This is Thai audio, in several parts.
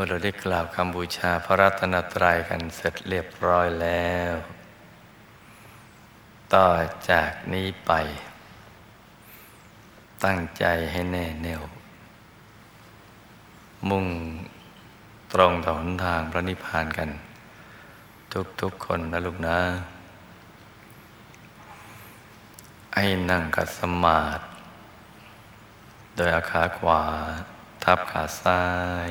มื่อเราได้กล่าวคำบูชาพระรัตนตรัยกันเสร็จเรียบร้อยแล้ว ต่อจากนี้ไป ตั้งใจให้แน่แน่ว มุ่งตรงต่อหนทางพระนิพพานกัน ทุกๆคนนะลูกนะให้นั่งกัดสมาธิโดยอาขาขวา ทับขาซ้าย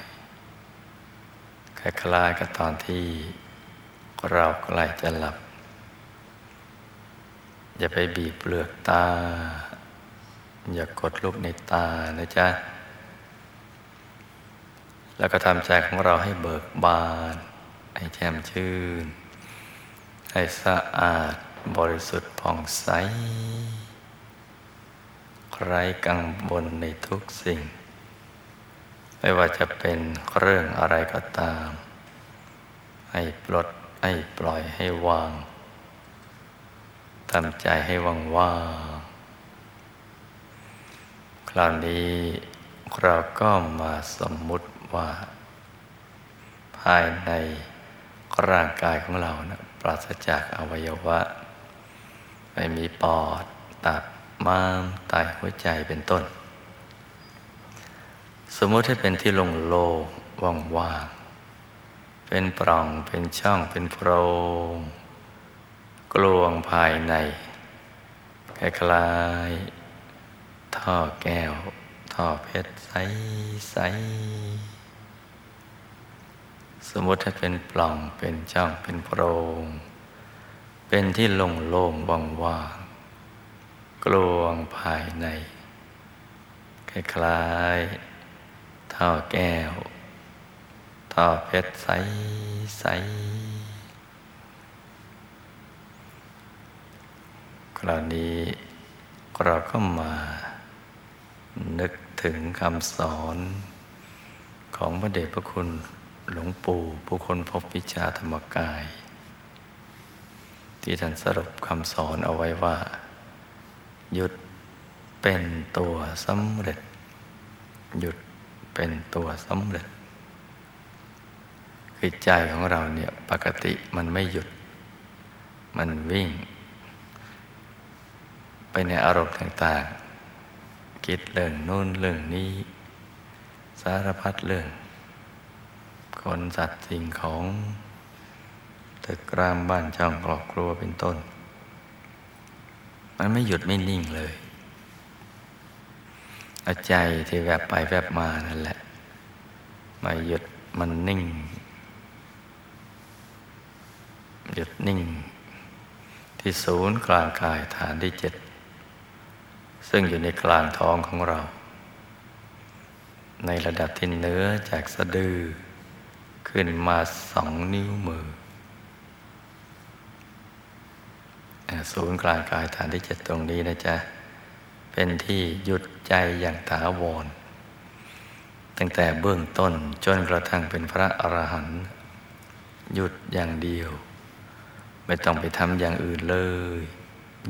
คล้ายๆกับตอนที่เราใกล้จะหลับ อย่าไปบีบเปลือกตา อย่ากดลูกในตานะจ๊ะ แล้วก็ทำใจของเราให้เบิกบาน ให้แจ่มชื่น ให้สะอาดบริสุทธิ์ผ่องใสไร้กังวลในทุกสิ่ง ไม่ว่าจะเป็นเรื่องอะไรก็ตาม ให้ปลดให้ปล่อยให้วางทำใจให้ว่างว่าคราวนี้เราก็มาสมมุติว่า ภายในร่างกายของเรานะปราศจากอวัยวะ ไม่มีปอด ตับม้ามไตหัวใจเป็นต้น สมมติให้เป็นที่ลงโลว่างๆเป็นปล่องเป็นช่องเป็นโพรงกลวงภายในคล้ายๆท่อแก้ว ท่อเพชรใสใสสมมติให้เป็นปล่องเป็นช่องเป็นโพรง เป็นที่โล่งๆว่างๆกลวงภายในคล้ายๆ ท่อแก้วท่อเพชรใสใสคราวนี้เราก็มา นึกถึงคำสอนของพระเดชพระคุณหลวงปู่ผู้คนพบวิชาธรรมกาย ที่ท่านสรุปคำสอนเอาไว้ว่า หยุดเป็นตัวสำเร็จ หยุด เป็นตัวสำเร็จ คือใจของเราเนี่ยปกติมันไม่หยุด มันวิ่ง ไปในอารมณ์ต่างๆ คิดเรื่องนู่นเรื่องนี้ สารพัดเรื่อง คนสัตว์สิ่งของตึกรามบ้านช่องครอบครัวเป็นต้น มันไม่หยุดไม่นิ่งเลย อาใจที่แวบไปแวบมานั่นแหละม่หยุดมันนิ่ง หยุดนิ่ง ที่ศูนย์กลางกายฐานที่เจ็ดซึ่งอยู่ในกลางท้องของเรา ในระดับที่เนื้อจากสะดือ ขึ้นมาสองนิ้วมือศูนย์กลางกายฐานที่เจ็ดตรงนี้นะจ๊ะ เป็นที่หยุดใจอย่างถาวร ตั้งแต่เบื้องต้นจนกระทั่งเป็นพระอรหันต์หยุดอย่างเดียว ไม่ต้องไปทำอย่างอื่นเลย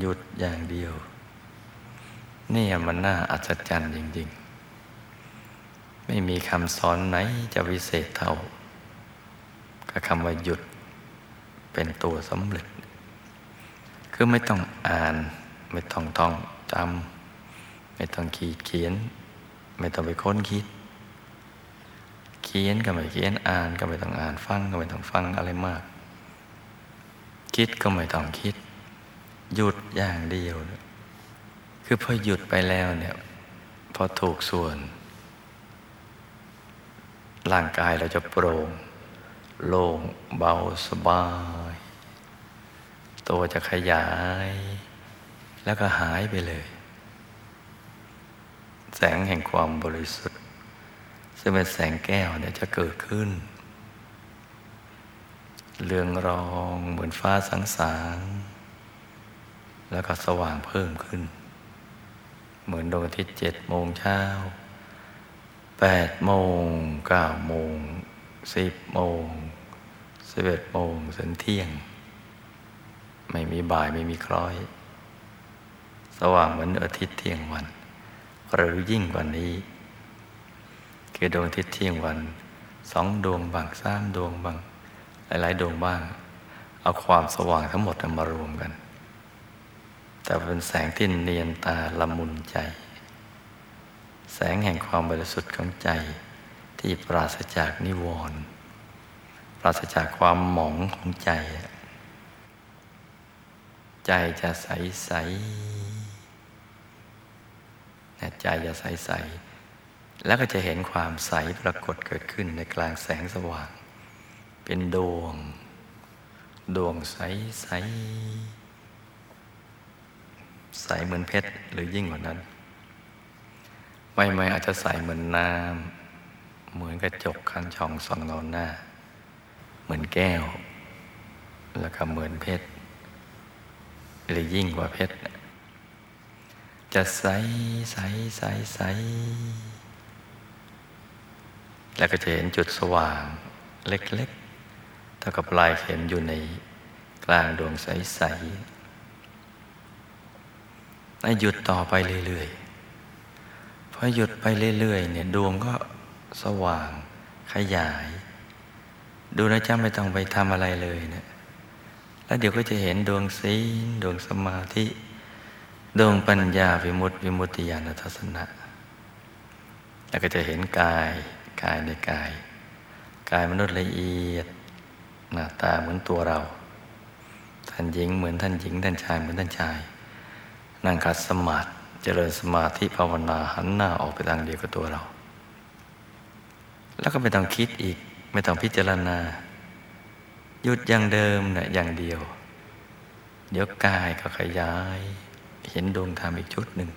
หยุดอย่างเดียว นี่มันน่าอัศจรรย์จริง ๆ ไม่มีคำสอนไหนจะวิเศษเท่ากับคำว่าหยุดเป็นตัวสำเร็จ คือไม่ต้องอ่านไม่ต้องท่องจำ ไม่ต้องขีดเขียน ไม่ต้องไปค้นคิด เขียนก็ไม่เขียนอ่านก็ไม่ต้องอ่านฟังก็ไม่ต้องฟังอะไรมาก คิดก็ไม่ต้องคิด หยุดอย่างเดียว คือพอหยุดไปแล้วเนี่ยพอถูกส่วน ร่างกายเราจะโปร่งโล่งเบาสบาย ตัวจะขยาย แล้วก็หายไปเลย งแห่งความบริสุทธิ์ ซึ่งเป็นแสงแก้วเนี่ยจะเกิดขึ้น เรืองรองเหมือนฟ้าสังสางแล้วก็สว่างเพิ่มขึ้น เหมือนดวงอาทิตย์เจ็ดโมงเช้าแปดโมงเก้าโมงสิบโมงสิบเอ็ดโมงถึงเที่ยง ไม่มีบ่ายไม่มีคล้อย สว่างเหมือนอาทิตย์เที่ยงวัน หรือยิ่งกว่านี้ คือดวงอาทิตย์เที่ยงวันสองดวงบางสามดวงบาง หลายๆ ดวงบ้าง เอาความสว่างทั้งหมดมารวมกัน แต่เป็นแสงที่เนียนตาละมุนใจ แสงแห่งความบริสุทธิ์ของใจที่ปราศจากนิวรณ์ปราศจากความหมองของใจ ใจจะใสใส ใจจะใสใสแล้วก็จะเห็นความใสปรากฏเกิดขึ้นในกลางแสงสว่าง เป็นดวง ดวงใสใสใสเหมือนเพชรหรือยิ่งกว่านั้นไม่ไม่อาจจะใสเหมือนน้ำเหมือนกระจกคันช่องส่องเงาหน้า เหมือนแก้ว แล้วก็เหมือนเพชรหรือยิ่งกว่าเพชร จะใสใสใสใสแล้วก็จะเห็นจุดสว่างเล็กๆเท่ากับลายเข็มอยู่ในกลางดวงใสๆให้หยุดต่อไปเรื่อยๆพอหยุดไปเรื่อยๆเนี่ยดวงก็สว่างขยาย ดูนะจ๊ะไม่ต้องไปทำอะไรเลยเนะี่ยแล้วเดี๋ยวก็จะเห็นดวงศีดวงสมาธิ ดวงปัญญาวิมุตติวิมุตติญาณทัศนะ แล้วก็จะเห็นกายกายในกาย กายมนุษย์ละเอียด หน้าตาเหมือนตัวเรา ท่านหญิงเหมือนท่านหญิง ท่านชายเหมือนท่านชาย นั่งขัดสมาธิเจริญสมาธิภาวนาหันหน้าออกไปทางเดียวกับตัวเรา แล้วก็ไม่ต้องคิดอีก ไม่ต้องพิจารณา หยุดอย่างเดิมนะอย่างเดียว เดี๋ยวกายก็ขยาย เห็นดวงธรรมอีกชุดหนึ่ง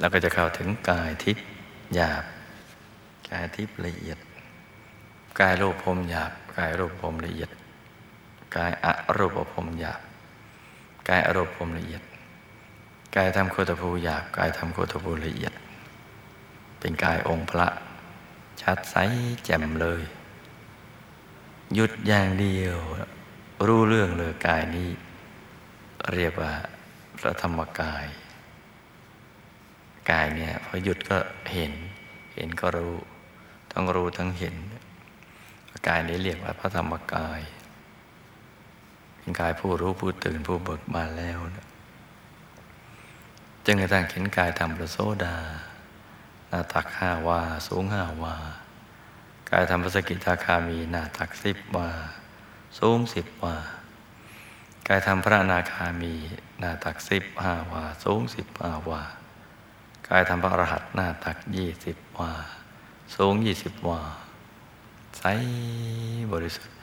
แล้วก็จะเข้าถึงกายทิพย์หยาบ กายทิพย์ละเอียด กายรูปพรมหยาบ กายรูปพรมละเอียด กายอรูปพรมหยาบ กายอรูปพรมละเอียด กายทำโคตภูหยาบ กายทำโคตภูละเอียด เป็นกายองค์พระ ชัดใสแจ่มเลย หยุดอย่างเดียว รู้เรื่องเลยกายนี้ เรียกว่า พระธรรมกาย กายเนี่ยพอหยุดก็เห็น เห็นก็รู้ ทั้งรู้ทั้งเห็น กายนี้เรียกว่าพระธรรมกายเป็นกายผู้รู้ผู้ตื่นผู้เบิกบานแล้วนะจนกระทั่งเห็นกายธรรมประโซดาหน้าตักห้าวา สูงห้าวา กายธรรมพระสกิทาคามีหน้าตักสิบวา สูงสิบวา กายธรรมพระนาคามีหน้าตักสิบห้าวา สูงสิบห้าวา กายธรรมพระอรหัตหน้าตักยี่สิบวา สูงยี่สิบวา ใสบริสุทธิ์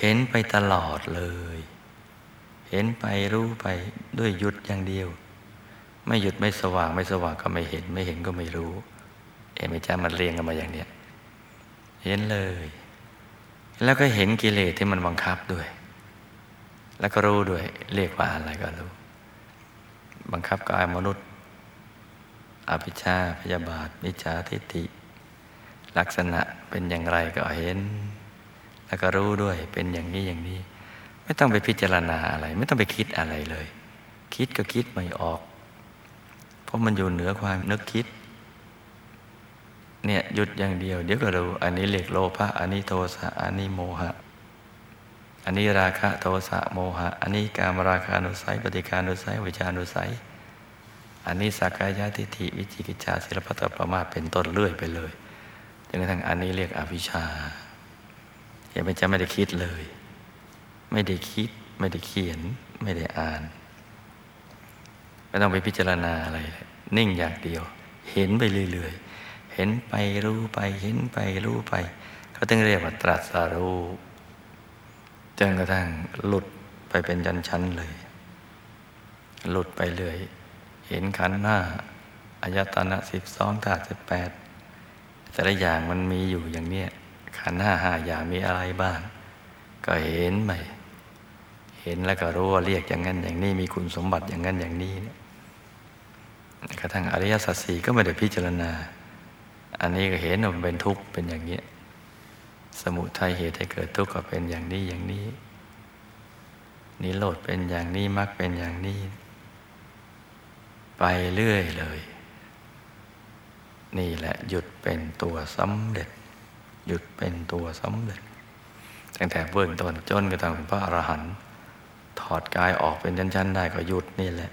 เห็นไปตลอดเลย เห็นไปรู้ไปด้วยหยุดอย่างเดียว ไม่หยุดไม่สว่างไม่สว่างก็ไม่เห็น ไม่เห็นก็ไม่รู้ เอ็มจ้ามันเรียงกันมาอย่างเนี้ยเห็นเลย แล้วก็เห็นกิเลสที่มันบังคับด้วย แล้วก็รู้ด้วย เรียกว่าอะไรก็รู้ บังคับกายมนุษย์อภิชาพยาบาทมิจฉาทิฏฐิลักษณะเป็นอย่างไรก็เห็น แล้วก็รู้ด้วยเป็นอย่างนี้อย่างนี้ ไม่ต้องไปพิจารณาอะไร ไม่ต้องไปคิดอะไรเลย คิดก็คิดไม่ออก เพราะมันอยู่เหนือความนึกคิด เนี่ยหยุดอย่างเดียว เดี๋ยวก็รู้ อันนี้เหล็กโลภะอันนี้โทสะอันนี้โมหะ อันนี้ราคะโทสะโมหะ อันนี้การมราคานุสัยปฏิการนุสัยวิชานุสัย อันนี้สักกายทิฏฐิวิจิกิจชาศิลปตประมาทเป็นต้นเลื่อยไปเลยจนกระทั่งอันนี้เรียกอวิชชาเห็นไหมจะไม่ได้คิดเลย ไม่ได้คิด ไม่ได้เขียน ไม่ได้อ่านไม่ต้องไปพิจารณาอะไร นิ่งอย่างเดียว เห็นไปเรื่อยๆเห็นไปรู้ไป เห็นไปรู้ไปเขาต้องเรียกว่าตรัสรู้ จนกระทั่งหลุดไปเป็นชั้นๆเลย หลุดไปเลย เห็นขันหน้าอายตนะสิบสองธาตุสิบแปดแต่ละอย่างมันมีอยู่อย่างเนี้ยขันห้าห้าอย่างมีอะไรบ้าง ก็เห็นไหมเห็นแล้วก็รู้ว่าเรียกอย่างนั้นอย่างนี้มีคุณสมบัติอย่างนั้นอย่างนี้เนี่ยกระทั่งอริยสัจสี่ก็ไม่ได้พิจารณา อันนี้ก็เห็นว่ามันเป็นทุกข์เป็นอย่างเนี้ย สมุทัยเหตุให้เกิดทุกข์ก็เป็นอย่างนี้อย่างนี้ นิโรธเป็นอย่างนี้มรรคเป็นอย่างนี้ ไปเรื่อยเลย นี่แหละหยุดเป็นตัวสำเร็จ หยุดเป็นตัวสำเร็จ ตั้งแต่เบื้องต้นจนกระทั่งเป็นพระอรหันต์ถอดกายออกเป็นชั้นๆได้ก็หยุดนี่แหละ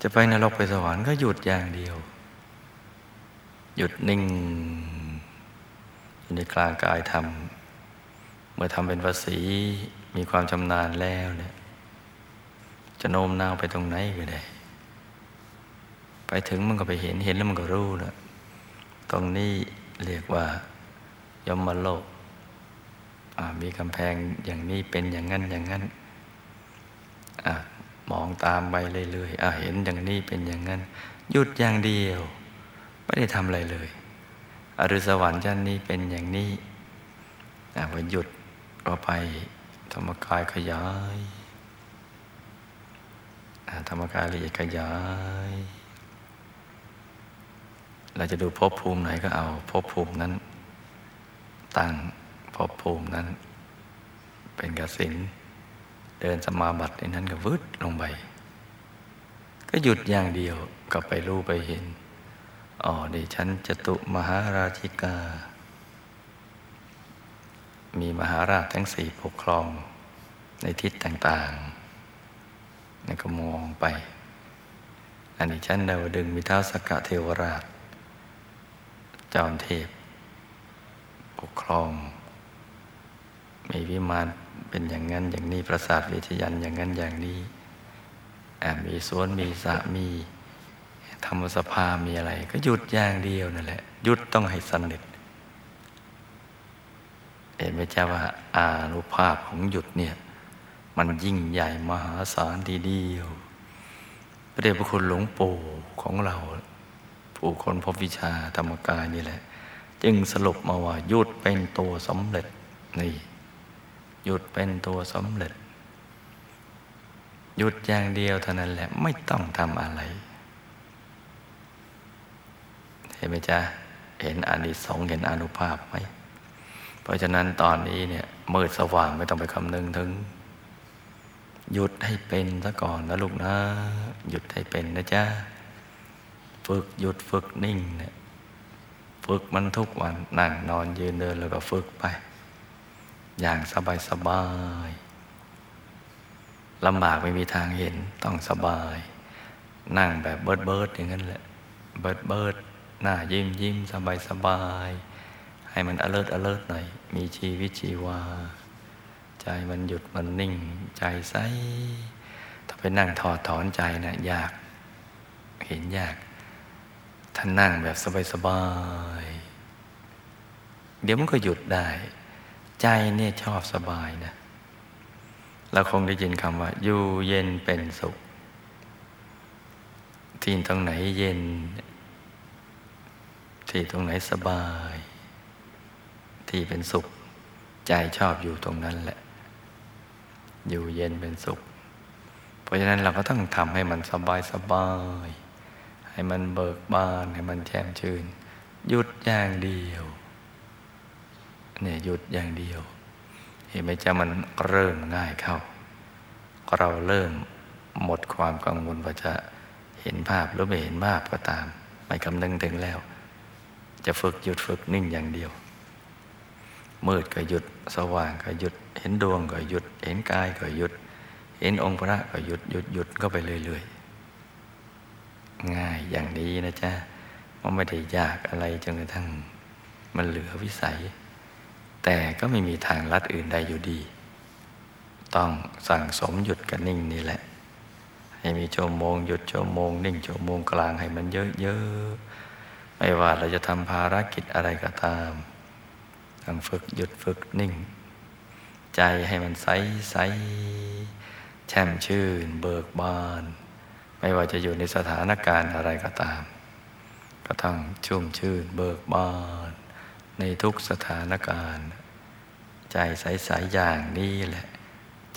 จะไปนรกไปสวรรค์ก็หยุดอย่างเดียว หยุดนิ่ง อยู่ในกลางกายธรรม เมื่อทำเป็นภาษีมีความชำนาญแล้วเนี่ย จะโน้มน้าวไปตรงไหนก็ได้ ไปถึงมันก็ไปเห็นเห็นแล้วมันก็รู้นะตรงนี้เรียกว่ายมโลกมีกำแพงอย่างนี้เป็นอย่างนั้นอย่างนั้นอมองตามไปเรื่อยๆเห็นอย่างนี้เป็นอย่างนั้น หยุดอย่างเดียว ไม่ได้ทำอะไรเลย อรุสวรรค์ชั้นนี้เป็นอย่างนี้พอหยุดก็ไปธรรมกายขยายธรรมกายละเอียดขยาย เราจะดูภพภูมิไหนก็เอาภพภูมินั้น ตั้งภพภูมินั้น เป็นกสินเดินสมาบัติในนั้นก็วืดลงไป ก็หยุดอย่างเดียวก็ไปรู้ไปเห็น อ๋อดิฉันจตุมหาราชิกา มีมหาราชทั้งสี่ปกครองในทิศต่างๆนั่นก็มองไป อันนี้ฉันดาวดึงมีเท้าสกกะเทวราช จอมเทพ ปกครอง มีวิมานเป็นอย่างนั้นอย่างนี้ ประสาทเวชยันอย่างนั้นอย่างนี้มีสวนมีสระมี ธรรมสภามีอะไร ก็หยุดอย่างเดียวนั่นแหละหยุดต้องให้สนิทเห็นไหมจ้าว่าอานุภาพของหยุดเนี่ย มันยิ่งใหญ่มหาศาลทีเดียว พระเดชพระคุณหลวงปู่ของเรา ผู้คนพบวิชาธรรมกายนี่แหละ จึงสรุปมาว่าหยุดเป็นตัวสำเร็จนี่หยุดเป็นตัวสำเร็จหยุดอย่างเดียวเท่านั้นแหละไม่ต้องทำอะไร เห็นไหมจ๊ะ เห็นอานิสงส์เห็นอนุภาพไหม เพราะฉะนั้นตอนนี้เนี่ยมืดสว่างไม่ต้องไปคำนึงถึง หยุดให้เป็นซะก่อนนะลูกนะ หยุดให้เป็นนะจ๊ะ ฝึกหยุดฝึกนิ่งเนี่ยฝึกมันทุกวันนั่งนอนยืนเดินแล้วก็ฝึกไป อย่างสบายสบายลำบากไม่มีทางเห็นต้องสบาย นั่งแบบเบิดเบิดอย่างนั้นแหละ เบิดเบิด หน้ายิ้มยิ้มสบายสบาย ให้มันอเลิศอเลิศหน่อย มีชีวิตชีวา ใจมันหยุดมันนิ่ง ใจใสถ้าไปนั่งถอดถอนใจนะยาก เห็นยากท่านนั่งแบบสบายสบายเดี๋ยวมันก็หยุดได้ ใจเนี่ยชอบสบายนะเราคงได้ยินคำว่า อยู่เย็นเป็นสุข ที่ตรงไหนเย็น ที่ตรงไหนสบาย ที่เป็นสุข ใจชอบอยู่ตรงนั้นแหละ อยู่เย็นเป็นสุข เพราะฉะนั้นเราก็ต้องทำให้มันสบายสบาย ให้มันเบิกบาน ให้มันแช่มชื่น หยุดอย่างเดียวเนี่ยหยุดอย่างเดียว เห็นไหมจะมันเริ่มง่ายเข้า เราเริ่มหมดความกังวลว่าจะเห็นภาพหรือไม่เห็นภาพก็ตาม ไม่คำนึงถึงแล้ว จะฝึกหยุดฝึกนิ่งอย่างเดียว มืดก็หยุด สว่างก็หยุด เห็นดวงก็หยุด เห็นกายก็หยุด เห็นองค์พระก็หยุดหยุดหยุดก็ไปเรื่อยๆ ง่ายอย่างนี้นะจ๊ะมันไม่ได้ยากอะไรจนกระทั่งมันเหลือวิสัย แต่ก็ไม่มีทางลัดอื่นใดอยู่ดี ต้องสั่งสมหยุดกับนิ่งนี่แหละ ให้มีชั่วโมงหยุดชั่วโมง นิ่งชั่วโมงกลางให้มันเยอะๆ ไม่ว่าเราจะทำภารกิจอะไรก็ตามต้องฝึกหยุดฝึกนิ่ง ใจให้มันใสใสแช่มชื่น เบิกบาน ไม่ว่าจะอยู่ในสถานการณ์อะไรก็ตาม ก็ต้องชุ่มชื่น เบิกบาน ในทุกสถานการณ์ ใจใสๆอย่างนี้แหละ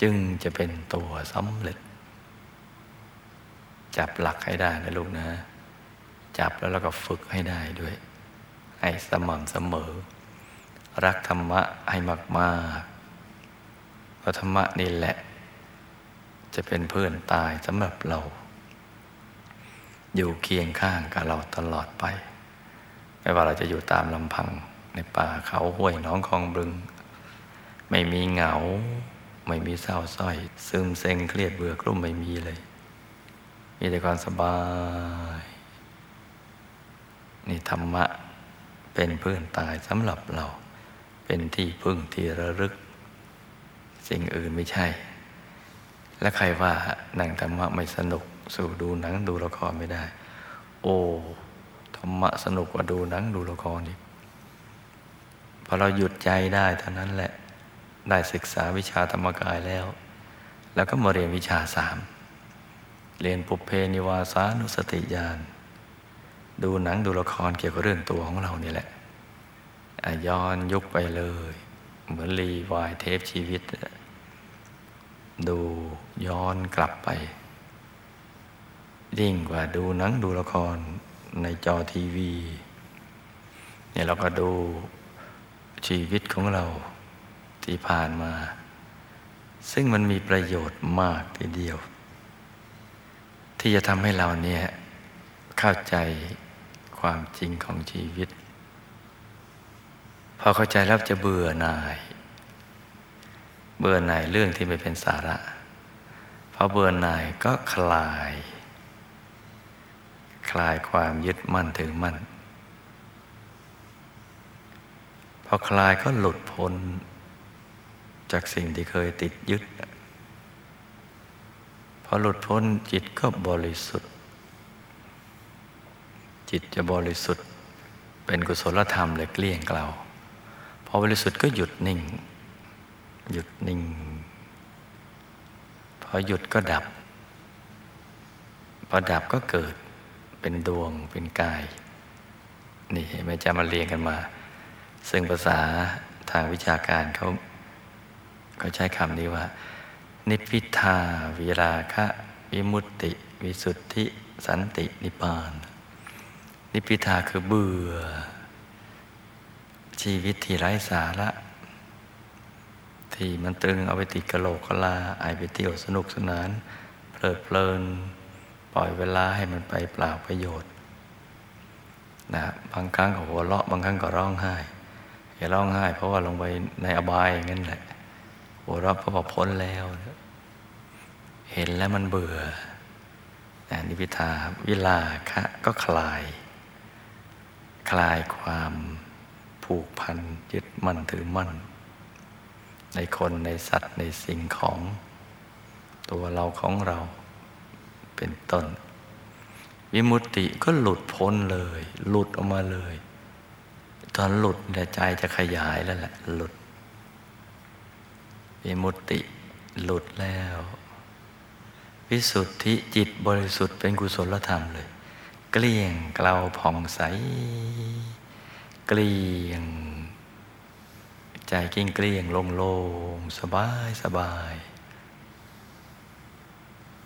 จึงจะเป็นตัวสำเร็จ จับหลักให้ได้นะลูกนะ จับแล้วเราก็ฝึกให้ได้ด้วย ให้สม่ำเสมอ รักธรรมะให้มากๆเพราะธรรมะนี่แหละ จะเป็นเพื่อนตายสำหรับเรา อยู่เคียงข้างกับเราตลอดไป ไม่ว่าเราจะอยู่ตามลำพังในป่าเขาห้วยน้องคลองบึง ไม่มีเหงา ไม่มีเศร้าส้อย ซึมเซ็งเครียดเบื่อกลุ่มไม่มีเลย มีแต่ความสบาย นี่ธรรมะเป็นเพื่อนตายสำหรับเรา เป็นที่พึ่งที่ระลึก สิ่งอื่นไม่ใช่ และใครว่านั่งธรรมะไม่สนุก สู่ดูหนังดูละครไม่ได้ โอ้ธรรมะสนุกกว่าดูหนังดูละครอีกพอเราหยุดใจได้เท่านั้นแหละ ได้ศึกษาวิชาธรรมกายแล้ว แล้วก็มาเรียนวิชาสามเรียนปุเพนิวาสานุสติญาณ ดูหนังดูละครเกี่ยวกับเรื่องตัวของเราเนี่แหละย้อนยุคไปเลย เหมือนรีวายเทปชีวิต ดูย้อนกลับไป ยิ่งกว่าดูหนังดูละครในจอทีวีเนี่ยเราก็ดูชีวิตของเราที่ผ่านมา ซึ่งมันมีประโยชน์มากทีเดียว ที่จะทำให้เราเนี่ย เข้าใจความจริงของชีวิต พอเข้าใจแล้วจะเบื่อหน่าย เบื่อหน่ายเรื่องที่ไม่เป็นสาระพอเบื่อหน่ายก็คลาย คลายความยึดมั่นถือมั่นพอคลายก็หลุดพ้น จากสิ่งที่เคยติดยึดพอหลุดพ้นจิตก็บริสุทธิ์ จิตจะบริสุทธิ์ เป็นกุศลธรรมเลยเกลี้ยงเกลาพอบริสุทธิ์ก็หยุดนิ่ง หยุดนิ่ง พอหยุดก็ดับ พอดับก็เกิดเป็นดวงเป็นกาย นี่ไม่จะมาเรียงกันมา ซึ่งภาษาทางวิชาการเขาเขาใช้คำนี้ว่า นิพิทาวิราคะ วิมุตติ วิสุทธิ สันตินิพพาน นิพิทาคือเบื่อ ชีวิตที่ไร้สาระ ที่มันตึงเอาไปติดกระโหลกกะลาไอไปเที่ยวสนุกสนาน เพลิดเพลิน ปล่อยเวลาให้มันไปเปล่าประโยชน์นะบางครั้งก็หัวเราะบางครั้งก็ร้องไห้อย่าร้องไห้ เพราะว่าลงไปในอบายอย่างนั้นแหละ หัวเราะเพราะว่าพ้นแล้ว เห็นแล้วมันเบื่อนิพิทาวิลาคะก็คลาย คลายความผูกพันยึดมั่นถือมั่น ในคนในสัตว์ในสิ่งของ ตัวเราของเราเป็นต้น วิมุตติก็หลุดพ้นเลย หลุดออกมาเลย ตอนหลุดแต่ใจจะขยายแล้วแหละหลุด วิมุตติหลุดแล้ววิสุทธิจิตบริสุทธิ์เป็นกุศลธรรมเลย เกลี้ยงเกลาผ่องใส เกลี้ยง ใจเกลี้ยงเกลี้ยงโล่งๆสบายสบาย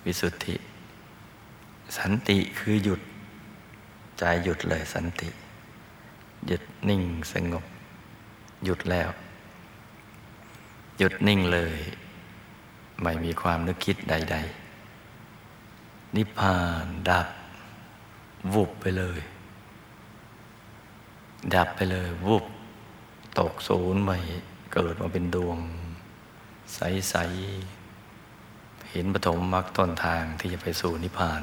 วิสุทธิ สันติคือหยุด ใจหยุดเลยสันติ หยุดนิ่งสงบ หยุดแล้ว หยุดนิ่งเลย ไม่มีความนึกคิดใด ๆ นิพพานดับ วุบไปเลย ดับไปเลย วุบ ตกศูนย์ใหม่เกิดมาเป็นดวง ใส ๆ เห็นปฐมมรรคต้นทางที่จะไปสู่นิพพาน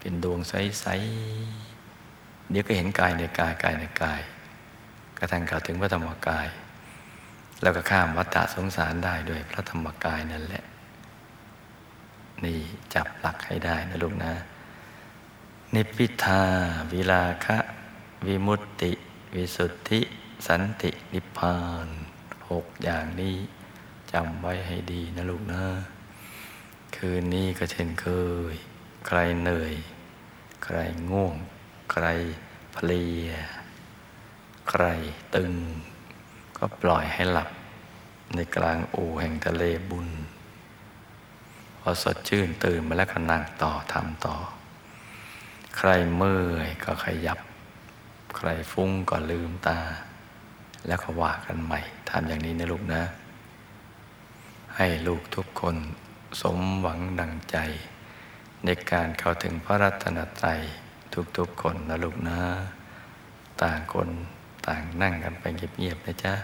เป็นดวงใส ๆ เดี๋ยวก็เห็นกายในกายกายในกาย กระทั่งกล่าวถึงพระธรรมกาย แล้วก็ข้ามวัฏฏะสงสารได้ด้วยพระธรรมกายนั่นแหละ นี่จับหลักให้ได้นะลูกนะ นิพพิทา วิลาคะ วิมุตติ วิสุทธิ สันติ นิพพานหกอย่างนี้จำไว้ให้ดีนะลูกนะ คืนนี้ก็เช่นเคย ใครเหนื่อย ใครง่วง ใครเพลีย ใครตึง ก็ปล่อยให้หลับ ในกลางอู่แห่งทะเลบุญ พอสดชื่นตื่นมาแล้วก็นั่งต่อทำต่อ ใครเมื่อยก็ขยับ ใครฟุ้งก็ลืมตา แล้วก็ว่ากันใหม่ทำอย่างนี้นะลูกนะ ให้ลูกทุกคนสมหวังดังใจ ในการเข้าถึงพระรัตนตรัยทุกๆคนนะลูกนะ ต่างคนต่างนั่งกันไปเงียบๆนะจ๊ะ